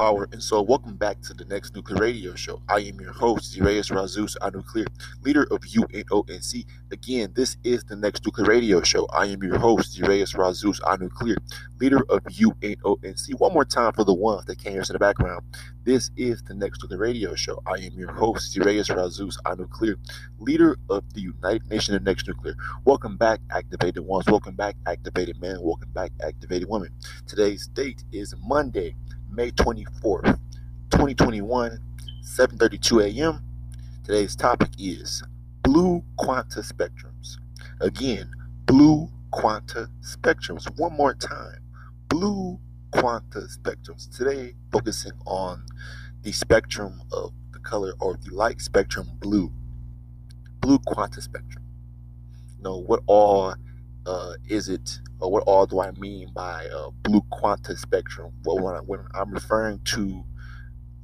power. And so, welcome back to the next Nuclear Radio Show. I am your host, Zirayas Razus Anuclear, leader of UNONC. Again, this is the next Nuclear Radio Show. I am your host, Zirayas Razus Anuclear, leader of UNONC. One more time for the ones that can't in the background. This is the next Nuclear Radio Show. I am your host, Zirayas Razus Anuclear, leader of the United Nations of Next Nuclear. Welcome back, activated ones. Welcome back, activated men. Welcome back, activated women. Today's date is Monday. May 24th, 2021, 7:32 a.m. Today's topic is blue quanta spectrums. Again, blue quanta spectrums. One more time. Blue quanta spectrums. Today focusing on the spectrum of the color or the light spectrum blue. Blue quanta spectrum. You know, what all uh, is it, or what all do I mean by uh, blue quanta spectrum? Well, when, I, when I'm referring to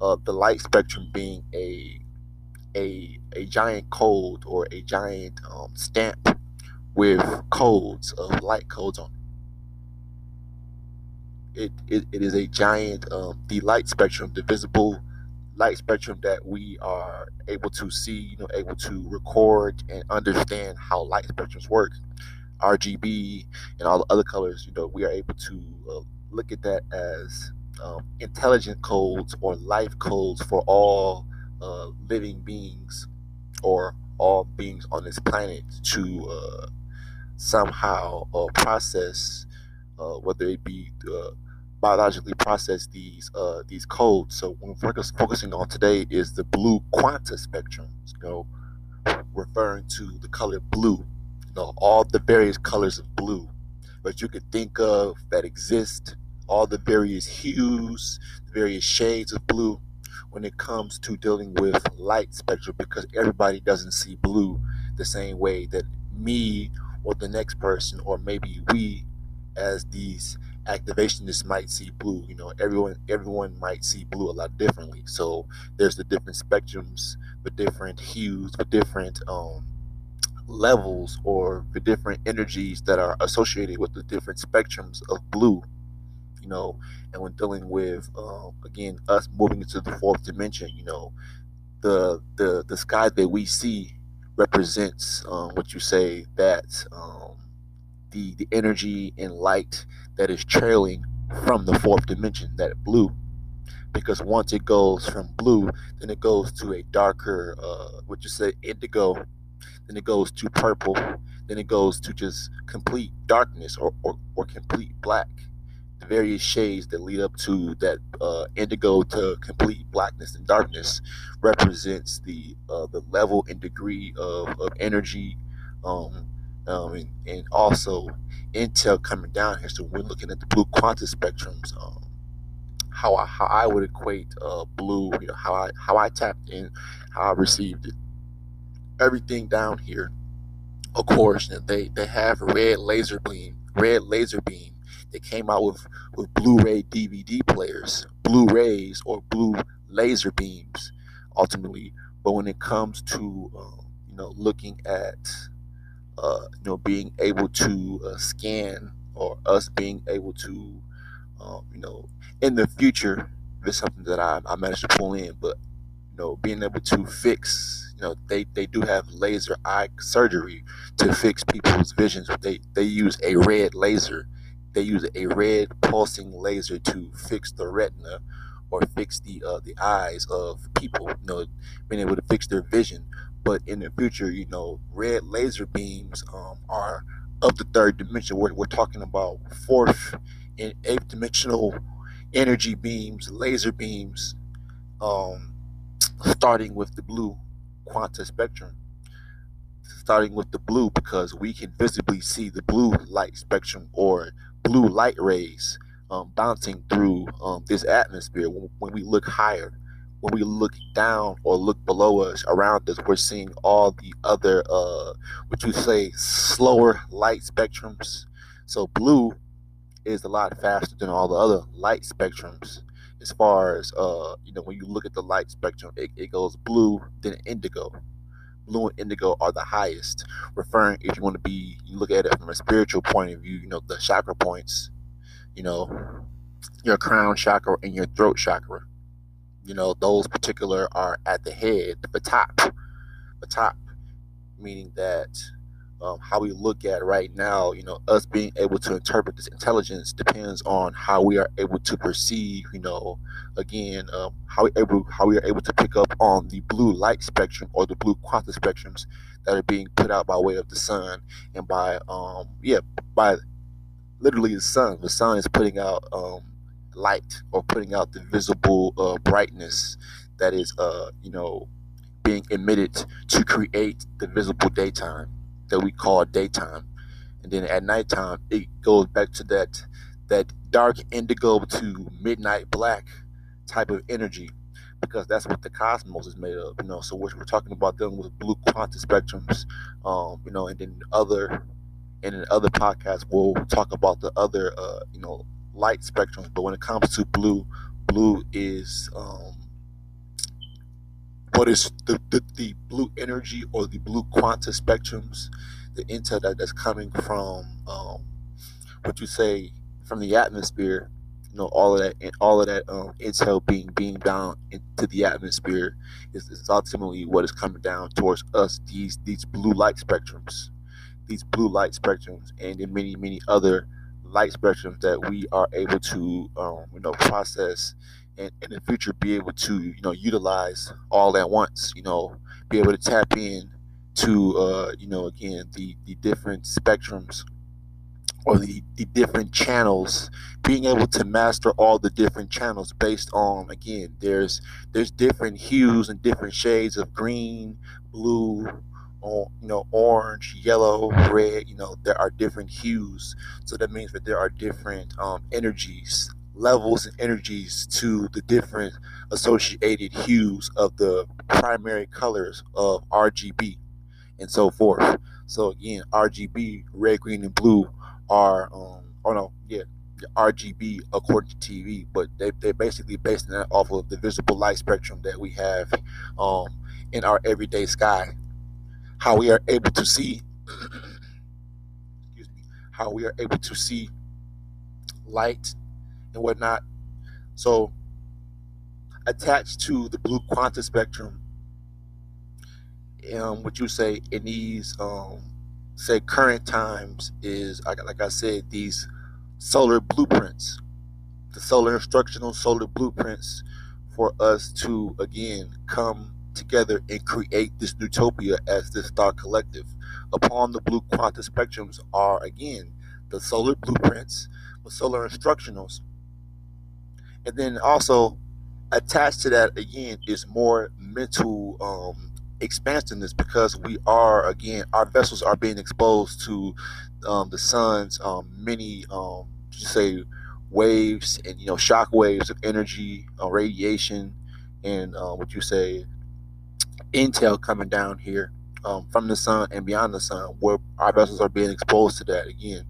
uh, the light spectrum being a a a giant code or a giant um, stamp with codes of light codes on it. It, it is a giant um, the light spectrum, the visible light spectrum that we are able to see, you know, able to record and understand how light spectrums work. RGB and all the other colors, you know, we are able to uh, look at that as um, intelligent codes or life codes for all uh, living beings or all beings on this planet to uh, somehow uh, process, uh, whether it be uh, biologically process these these codes. So, what we're focusing on today is the blue quanta spectrum, you know, referring to the color blue You know, all the various colors of blue but you could think of that exist, all the various hues, the various shades of blue when it comes to dealing with light spectrum because everybody doesn't see blue the same way that me or the next person or maybe we as these activationists might see blue. You know everyone everyone might see blue a lot differently. So there's the different spectrums the different hues the different um levels or the different energies that are associated with the different spectrums of blue you know and when dealing with um, again us moving into the fourth dimension you know the the the sky that we see represents um, what you say that um, the the energy and light that is trailing from the fourth dimension that blue. Because once it goes from blue then it goes to a darker uh, what you say indigo. Then it goes to purple, then it goes to just complete darkness or, or, or complete black. Various shades that lead up to that uh, indigo to complete blackness and darkness represents the uh, the level and degree of, of energy um, um, and, and, also intel coming down here. So we're looking at the blue quantum spectrums. Um, how I how I would equate uh, blue, you know, how I how I tapped in, how I received it everything down here. Of course, they they have red laser beam, red laser beam. They came out with with Blu-ray DVD players, Blu-rays or blue laser beams, ultimately. But when it comes to uh, you know looking at uh, you know being able to uh, scan or us being able to um, you know in the future, this is something that I, I managed to pull in, but you know being able to fix you know they they do have laser eye surgery to fix people's visions they they use a red laser they use a red pulsing laser to fix the retina or fix the uh, the eyes of people you know being able to fix their vision. But in the future you know red laser beams um, are of the third dimension. We're, we're talking about fourth and eighth dimensional energy beams laser beams um, starting with the blue quanta spectrum, starting with the blue because we can visibly see the blue light spectrum or blue light rays um, bouncing through um, this atmosphere when, when we look higher. When we look down or look below us, around us, we're seeing all the other, uh, what you say, slower light spectrums. So blue is a lot faster than all the other light spectrums as far as uh, you know, when you look at the light spectrum, it, it goes blue, then indigo. Blue and indigo are the highest. Referring, if you want to be, you look at it from a spiritual point of view, you know, the chakra points, you know, your crown chakra and your throat chakra. You know, those particular are at the head, the top, the top, meaning that um, how we look at right now, you know, us being able to interpret this intelligence depends on how we are able to perceive, you know, again, um, how we able how we are able to pick up on the blue light spectrum or the blue quantum spectrums that are being put out by way of the sun and by um yeah by literally the sun. The sun is putting out um light or putting out the visible uh, brightness that is uh you know being emitted to create the visible daytime that we call daytime. And then at nighttime, it goes back to that that dark indigo to midnight black type of energy because that's what the cosmos is made of, you know. So we're, we're talking about them with blue quantum spectrums, um, you know, and then other, and in other podcasts we'll talk about the other, uh, you know, light spectrums. But when it comes to blue, blue is um, what is the, the, the blue energy or the blue quantum spectrums, the intel that, that's coming from um, what you say from the atmosphere, you know, all of that all of that um, intel being beamed down into the atmosphere is, is ultimately what is coming down towards us. These these blue light spectrums, these blue light spectrums, and in many many other light spectrums that we are able to um, you know process and in the future be able to you know utilize all at once you know be able to tap in to uh, you know again the the different spectrums or the, the different channels being able to master all the different channels based on again there's there's different hues and different shades of green blue or you know orange yellow red you know there are different hues. So that means that there are different um, energies levels and energies to the different associated hues of the primary colors of RGB and so forth. So again, RGB, red, green, and blue are um oh no, yeah, RGB according to TV, but they they're basically basing that off of the visible light spectrum that we have um in our everyday sky. How we are able to see excuse me, how we are able to see light and whatnot. So, attached to the blue quantum spectrum, um, what you say in these, um, say, current times is, like I said, these solar blueprints, the solar instructional solar blueprints for us to, again, come together and create this utopia as this thought collective. Upon the blue quantum spectrums are, again, the solar blueprints, the solar instructionals, and then also attached to that again is more mental um, expansiveness because we are again our vessels are being exposed to um, the sun's um, many um, say waves and you know shock waves of energy uh, radiation and uh, what you say intel coming down here um, from the sun and beyond the sun where our vessels are being exposed to that. Again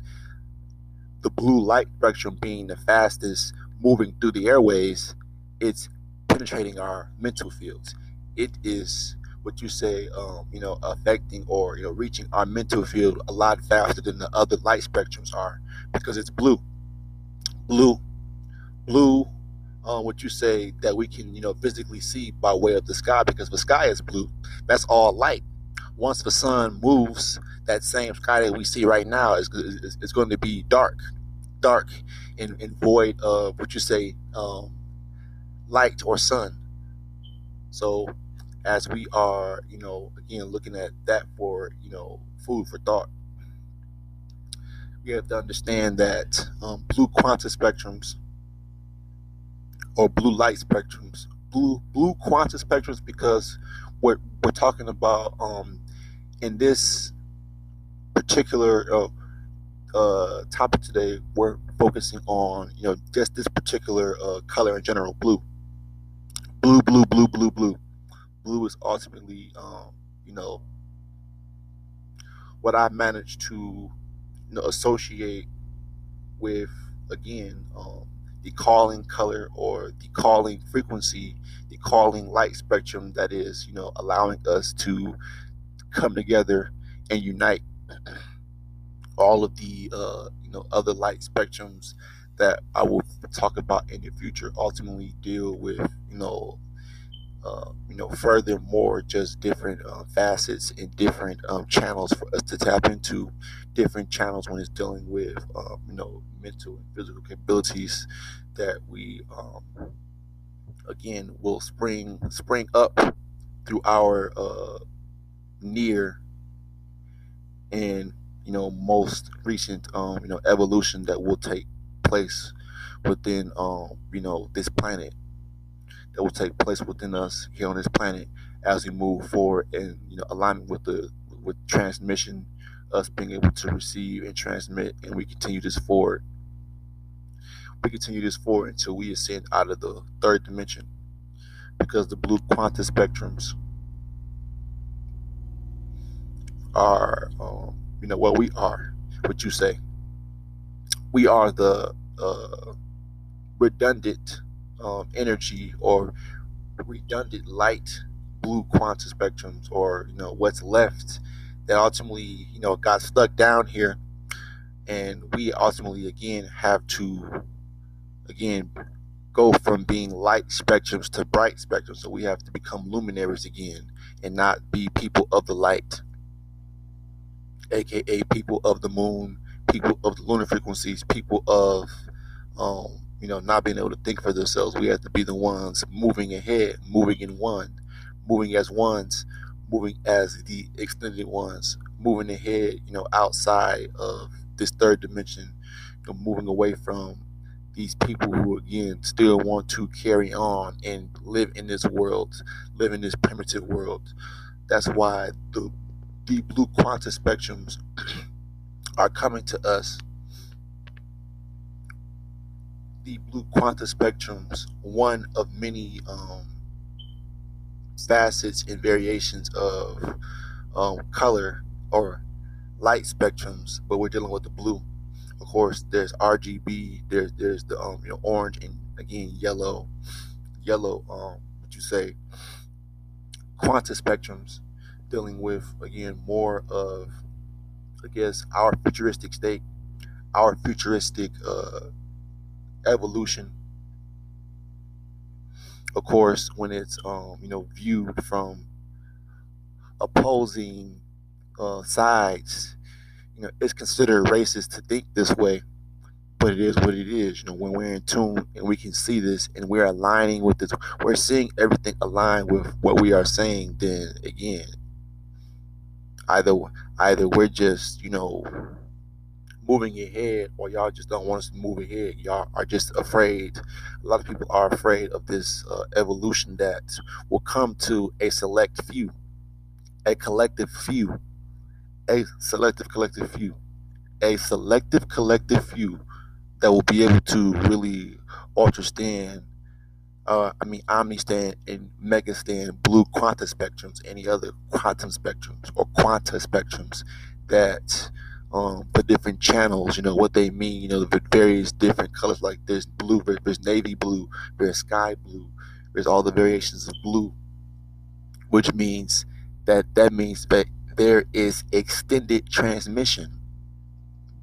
the blue light spectrum being the fastest moving through the airways, it's penetrating our mental fields. It is what you say, um, you know, affecting or you know reaching our mental field a lot faster than the other light spectrums are because it's blue, blue, blue. Uh, what you say that we can you know physically see by way of the sky because the sky is blue. That's all light. Once the sun moves, that same sky that we see right now is, is, is going to be dark dark and, and void of what you say um, light or sun. So as we are, you know, again looking at that for you know food for thought, we have to understand that um, blue quantum spectrums or blue light spectrums, blue blue quantum spectrums, because what we're talking about um, in this particular uh, uh, topic today, we're focusing on you know just this particular uh, color in general, blue. Blue, blue, blue, blue, blue. Blue is ultimately, um, you know, what I managed to you know, associate with again um, the calling color or the calling frequency, the calling light spectrum that is, you know, allowing us to come together and unite all of the uh, you know other light spectrums that I will talk about in the future ultimately deal with, you know, uh, you know, furthermore, just different uh, facets and different um, channels for us to tap into, different channels when it's dealing with, um, you know, mental and physical capabilities that we, um, again, will spring spring up through our uh, near and you know most recent um, you know evolution that will take place within um, you know this planet that will take place within us here on this planet as we move forward and you know alignment with the with transmission us being able to receive and transmit and we continue this forward. We continue this forward until we ascend out of the third dimension because the blue quantum spectrums are um, you know what we are what you say. We are the uh, redundant um, energy or redundant light blue quantum spectrums or you know what's left that ultimately you know got stuck down here. And we ultimately again have to again go from being light spectrums to bright spectrums. So we have to become luminaries again and not be people of the light aka people of the moon people of the lunar frequencies people of um, you know, not being able to think for themselves. We have to be the ones moving ahead, moving in one, moving as ones, moving as the extended ones, moving ahead, you know, outside of this third dimension, you know, moving away from these people who again still want to carry on and live in this world, live in this primitive world. That's why the deep blue quantum spectrums are coming to us the blue quantum spectrums one of many um, facets and variations of um, color or light spectrums, but we're dealing with the blue. Of course, there's RGB, there's there's the um, you know orange and again yellow, yellow um what you say quantum spectrums dealing with again more of I guess our futuristic state, our futuristic uh, evolution. Of course, when it's um, you know viewed from opposing uh, sides, you know it's considered racist to think this way, but it is what it is. You know when we're in tune and we can see this and we're aligning with this, we're seeing everything align with what we are saying. Then again, either either we're just you know moving ahead or y'all just don't want us to move ahead y'all are just afraid. A lot of people are afraid of this uh, evolution that will come to a select few a collective few a selective collective few a selective collective few that will be able to really understand uh, I mean, Omnistan and Megastan, blue quantum spectrums, any other quantum spectrums or quanta spectrums that um, the different channels, you know, what they mean, you know, the various different colors, like there's blue, there's navy blue, there's sky blue, there's all the variations of blue, which means that that means that there is extended transmission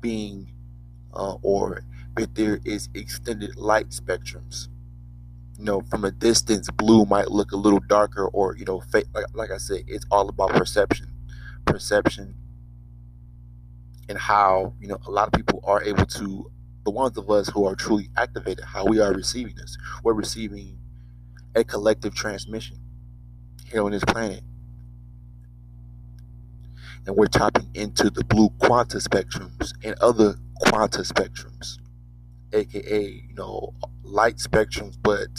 being, uh, or that there is extended light spectrums. You know, from a distance, blue might look a little darker, or you know, like, like I said, it's all about perception. Perception and how you know a lot of people are able to the ones of us who are truly activated how we are receiving this we're receiving a collective transmission here on this planet and we're tapping into the blue quanta spectrums and other quanta spectrums aka you know light spectrums but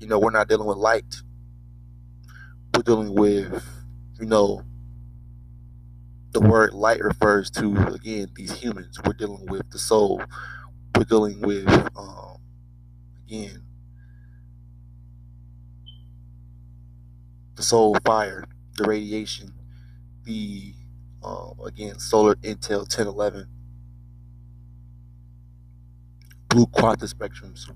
you know we're not dealing with light we're dealing with you know the word light refers to again these humans. We're dealing with the soul. We're dealing with um, again the soul fire, the radiation, the um, again solar intel 1011, blue quantum spectrums.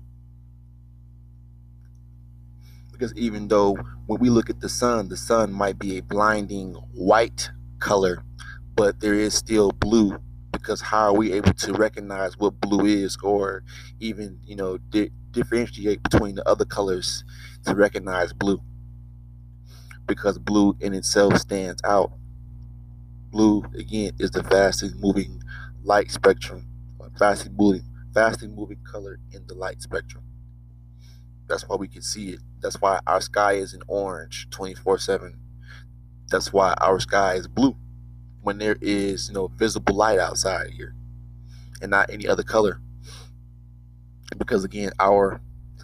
Because even though when we look at the sun, the sun might be a blinding white color but there is still blue because how are we able to recognize what blue is or even you know di- differentiate between the other colors to recognize blue because blue in itself stands out blue again is the fastest moving light spectrum fastest moving fastest moving color in the light spectrum that's why we can see it that's why our sky is in orange 24 7 that's why our sky is blue when there is, you know, visible light outside here and not any other color. Because again, our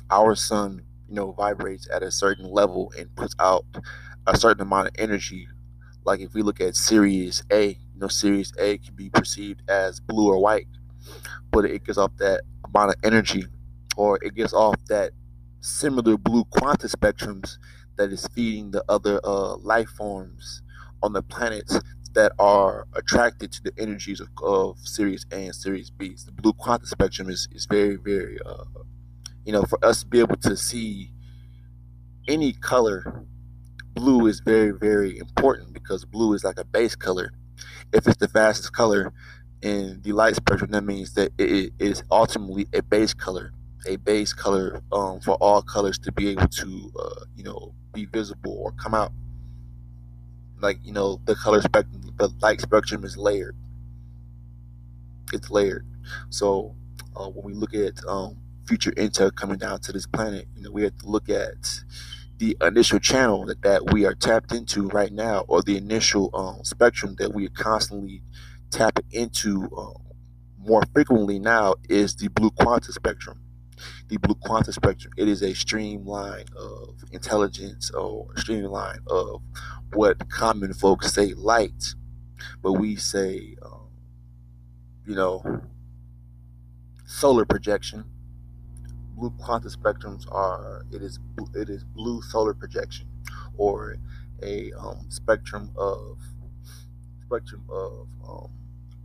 our sun, you know, vibrates at a certain level and puts out a certain amount of energy. Like if we look at Sirius A, you know, Sirius A can be perceived as blue or white, but it gives off that amount of energy or it gives off that similar blue quanta spectrums that is feeding the other uh, life forms on the planets that are attracted to the energies of, of Sirius A and Sirius B. The blue quantum spectrum is, is very, very, uh, you know, for us to be able to see any color, blue is very, very important because blue is like a base color. If it's the fastest color in the light spectrum, that means that it is ultimately a base color, a base color um, for all colors to be able to, uh, you know, be visible or come out. Like you know the color spectrum the light spectrum is layered. It's layered. So uh, when we look at um, future intel coming down to this planet you know we have to look at the initial channel that, that we are tapped into right now or the initial um, spectrum that we are constantly tapping into um, more frequently now is the blue quantum spectrum the blue quantum spectrum it is a streamline of intelligence or streamline of what common folks say light, but we say, um, you know, solar projection. Blue quantum spectrums are it is it is blue solar projection, or a um, spectrum of spectrum of um,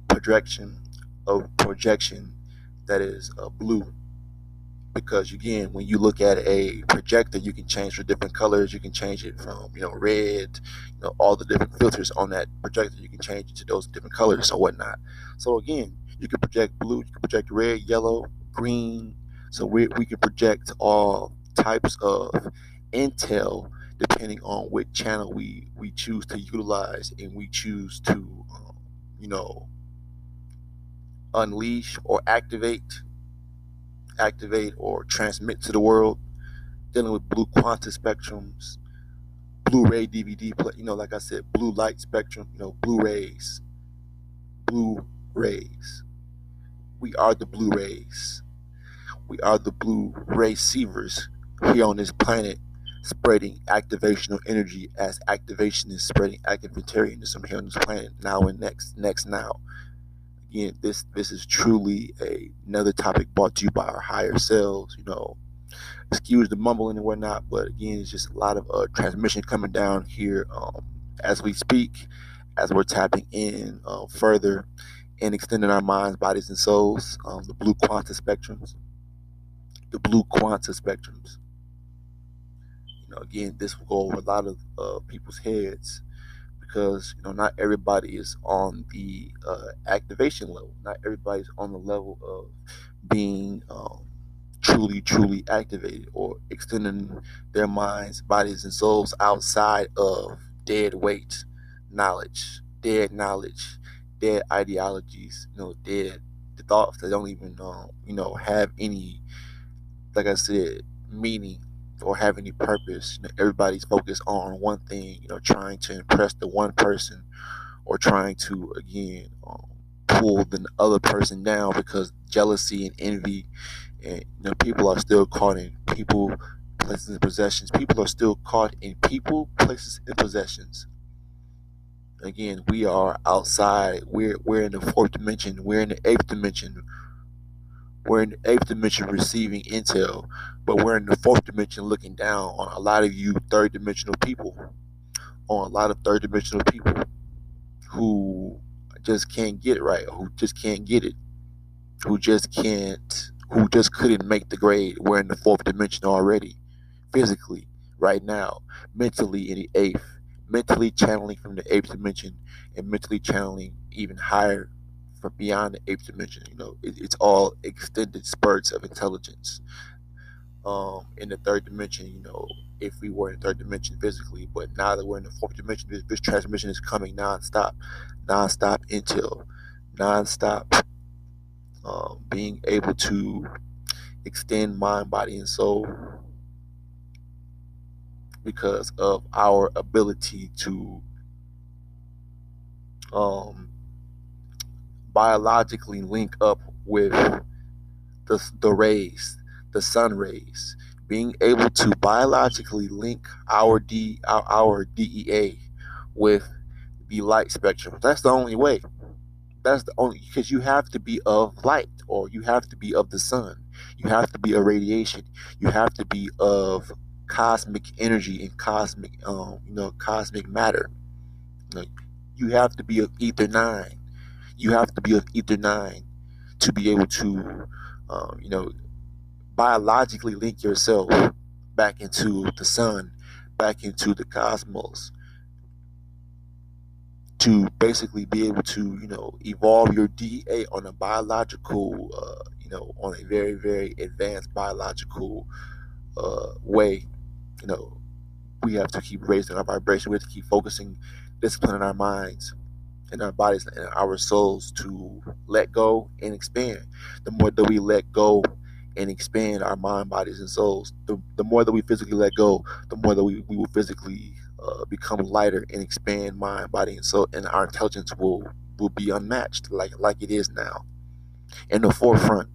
projection of projection that is uh, blue. Because again when you look at a projector you can change for different colors. You can change it from you know red you know all the different filters on that projector. You can change it to those different colors or whatnot. So again you can project blue you can project red yellow green. So we, we can project all types of intel depending on which channel we we choose to utilize and we choose to um, you know unleash or activate activate or transmit to the world, dealing with blue quantum spectrums, Blu-ray DVD, you know, like I said, blue light spectrum, you know, Blu-rays, Blu-rays. We are the Blu-rays. We are the Blu-ray receivers here on this planet, spreading activational energy as activation is spreading activitarianism here on this planet now and next, next now again, this this is truly a, another topic brought to you by our higher selves. You know, excuse the mumbling and whatnot, but again, it's just a lot of uh, transmission coming down here um, as we speak, as we're tapping in uh, further and extending our minds, bodies, and souls. Um, the blue quanta spectrums, the blue quanta spectrums. Know, again, this will go over a lot of uh, people's heads because you know not everybody is on the uh, activation level. Not everybody's on the level of being um, truly, truly activated or extending their minds, bodies, and souls outside of dead weight knowledge, dead knowledge, dead ideologies. You know, dead thoughts that don't even um, you know have any, like I said, meaning or have any purpose. You know, everybody's focused on one thing, you know, trying to impress the one person or trying to, again, um, pull the other person down because jealousy and envy. And, you know, people are still caught in people, places, and possessions. People are still caught in people, places, and possessions. Again, we are outside. We're we're in the fourth dimension. We're in the eighth dimension we're in the eighth dimension receiving intel, but we're in the fourth dimension looking down on a lot of you third dimensional people, on a lot of third dimensional people who just can't get it right, who just can't get it, who just can't, who just couldn't make the grade. We're in the fourth dimension already, physically, right now, mentally in the eighth, mentally channeling from the eighth dimension, and mentally channeling even higher from beyond the eighth dimension. You know, it, it's all extended spurts of intelligence. Um, in the third dimension, you know, if we were in third dimension physically, but now that we're in the fourth dimension, this, this transmission is coming nonstop, nonstop intel, nonstop um, being able to extend mind, body, and soul because of our ability to um, biologically link up with the, the rays, the sun rays, being able to biologically link our D our, our DEA with the light spectrum. That's the only way. That's the only because you have to be of light or you have to be of the sun. You have to be a radiation. You have to be of cosmic energy and cosmic um, you know, cosmic matter. You, know, you have to be of ether nine. You have to be of ether nine to be able to um, you know biologically link yourself back into the sun, back into the cosmos, to basically be able to, you know, evolve your DEA on a biological, uh, you know, on a very, very advanced biological uh, way. You know, we have to keep raising our vibration. We have to keep focusing, disciplining our minds and our bodies and our souls to let go and expand. The more that we let go and expand our mind, bodies, and souls. The, the more that we physically let go, the more that we, we will physically uh, become lighter and expand mind, body, and soul, and our intelligence will will be unmatched like like it is now. In the forefront,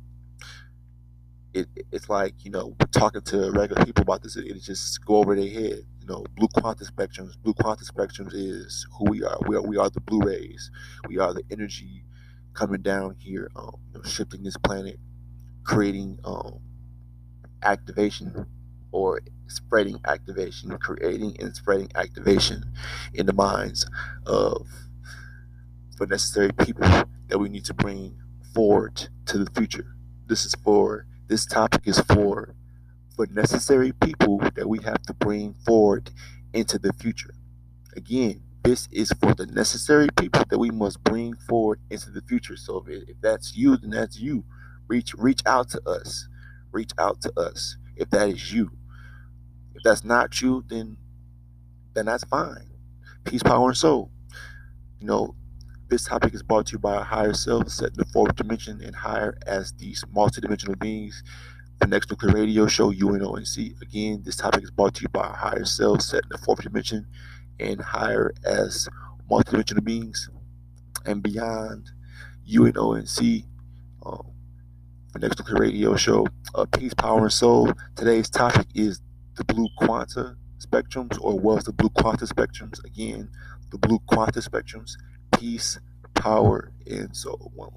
it, it's like you know talking to regular people about this, it, it just go over their head. You know, blue quantum spectrums. Blue quantum spectrums is who we are. We are we are the blue rays. We are the energy coming down here, um, you know, shifting this planet creating um, activation or spreading activation, creating and spreading activation in the minds of the necessary people that we need to bring forward to the future. This is for this topic is for for necessary people that we have to bring forward into the future. Again, this is for the necessary people that we must bring forward into the future. So if, if that's you, then that's you. Reach reach out to us. Reach out to us. If that is you. If that's not you then then that's fine. Peace power and soul. You know this topic is brought to you by higher self set in the fourth dimension and higher as these multidimensional beings the next nuclear radio show UNONC. Again, this topic is brought to you by higher self set in the fourth dimension and higher as multidimensional beings and beyond UNONC. Um, the Next Nuclear Radio Show, uh, Peace, Power, and Soul. Today's topic is the blue quanta spectrums, or was the blue quanta spectrums. Again, the blue quanta spectrums, peace, power, and soul. One